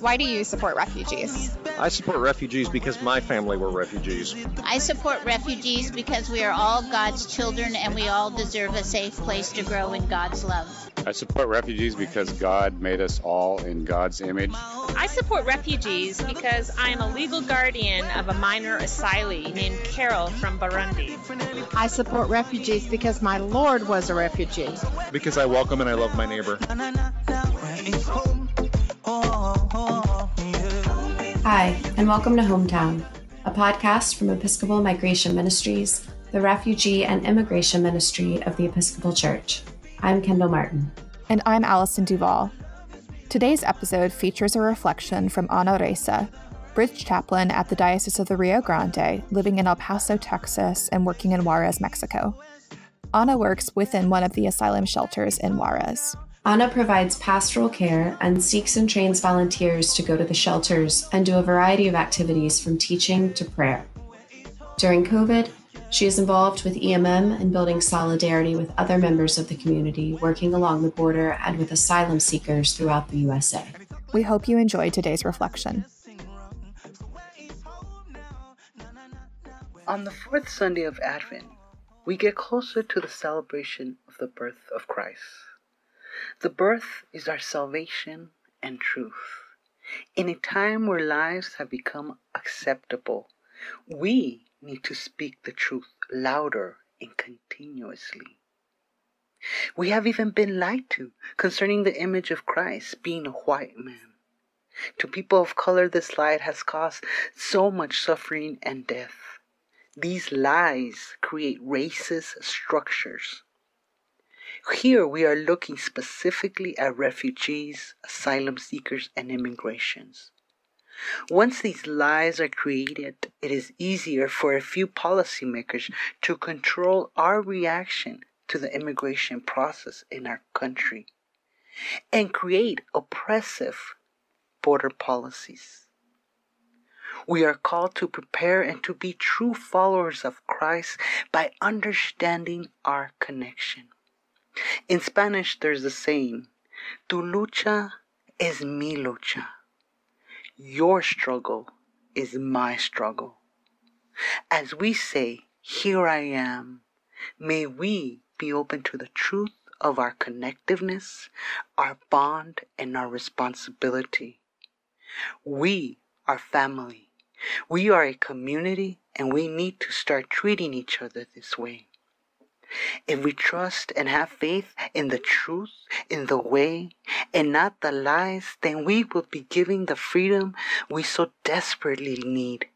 Why do you support refugees? I support refugees because my family were refugees. I support refugees because we are all God's children and we all deserve a safe place to grow in God's love. I support refugees because God made us all in God's image. I support refugees because I am a legal guardian of a minor asylee named Carol from Burundi. I support refugees because my Lord was a refugee. Because I welcome and I love my neighbor. Hi, and welcome to Hometown, a podcast from Episcopal Migration Ministries, the refugee and immigration ministry of the Episcopal Church. I'm Kendall Martin. And I'm Allison Duval. Today's episode features a reflection from Ana Reza, bridge chaplain at the Diocese of the Rio Grande, living in El Paso, Texas, and working in Juarez, Mexico. Ana works within one of the asylum shelters in Juarez. Ana provides pastoral care and seeks and trains volunteers to go to the shelters and do a variety of activities from teaching to prayer. During COVID, she is involved with EMM in building solidarity with other members of the community working along the border and with asylum seekers throughout the USA. We hope you enjoyed today's reflection. On the fourth Sunday of Advent, we get closer to the celebration of the birth of Christ. The birth is our salvation and truth. In a time where lives have become acceptable, we need to speak the truth louder and continuously. We have even been lied to concerning the image of Christ being a white man. To people of color, this lie has caused so much suffering and death. These lies create racist structures here we are looking specifically at refugees, asylum seekers, and immigrations. Once these lies are created, it is easier for a few policymakers to control our reaction to the immigration process in our country and create oppressive border policies. We are called to prepare and to be true followers of Christ by understanding our connection. In Spanish, there's a saying, Tu lucha es mi lucha. Your struggle is my struggle. As we say, Here I am, may we be open to the truth of our connectiveness, our bond, and our responsibility. We are family. We are a community, and we need to start treating each other this way. If we trust and have faith in the truth, in the way, and not the lies, then we will be giving the freedom we so desperately need.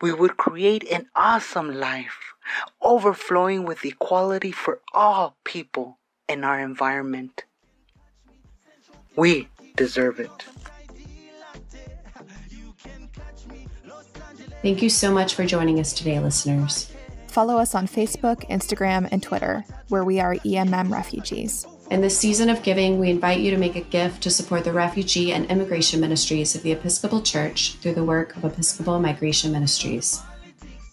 We would create an awesome life, overflowing with equality for all people in our environment. We deserve it. Thank you so much for joining us today, listeners. Follow us on Facebook, Instagram, and Twitter, where we are EMM Refugees. In this season of giving, we invite you to make a gift to support the refugee and immigration ministries of the Episcopal Church through the work of Episcopal Migration Ministries.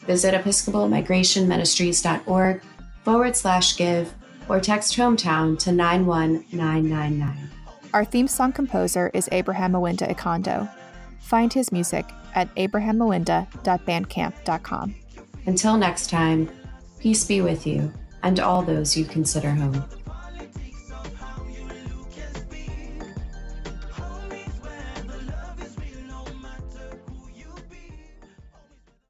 Visit episcopalmigrationministries.org forward slash give or text hometown to 91999. Our theme song composer is Abraham Mawinda Ikondo. Find his music at abrahammawinda.bandcamp.com. Until next time, peace be with you and all those you consider home.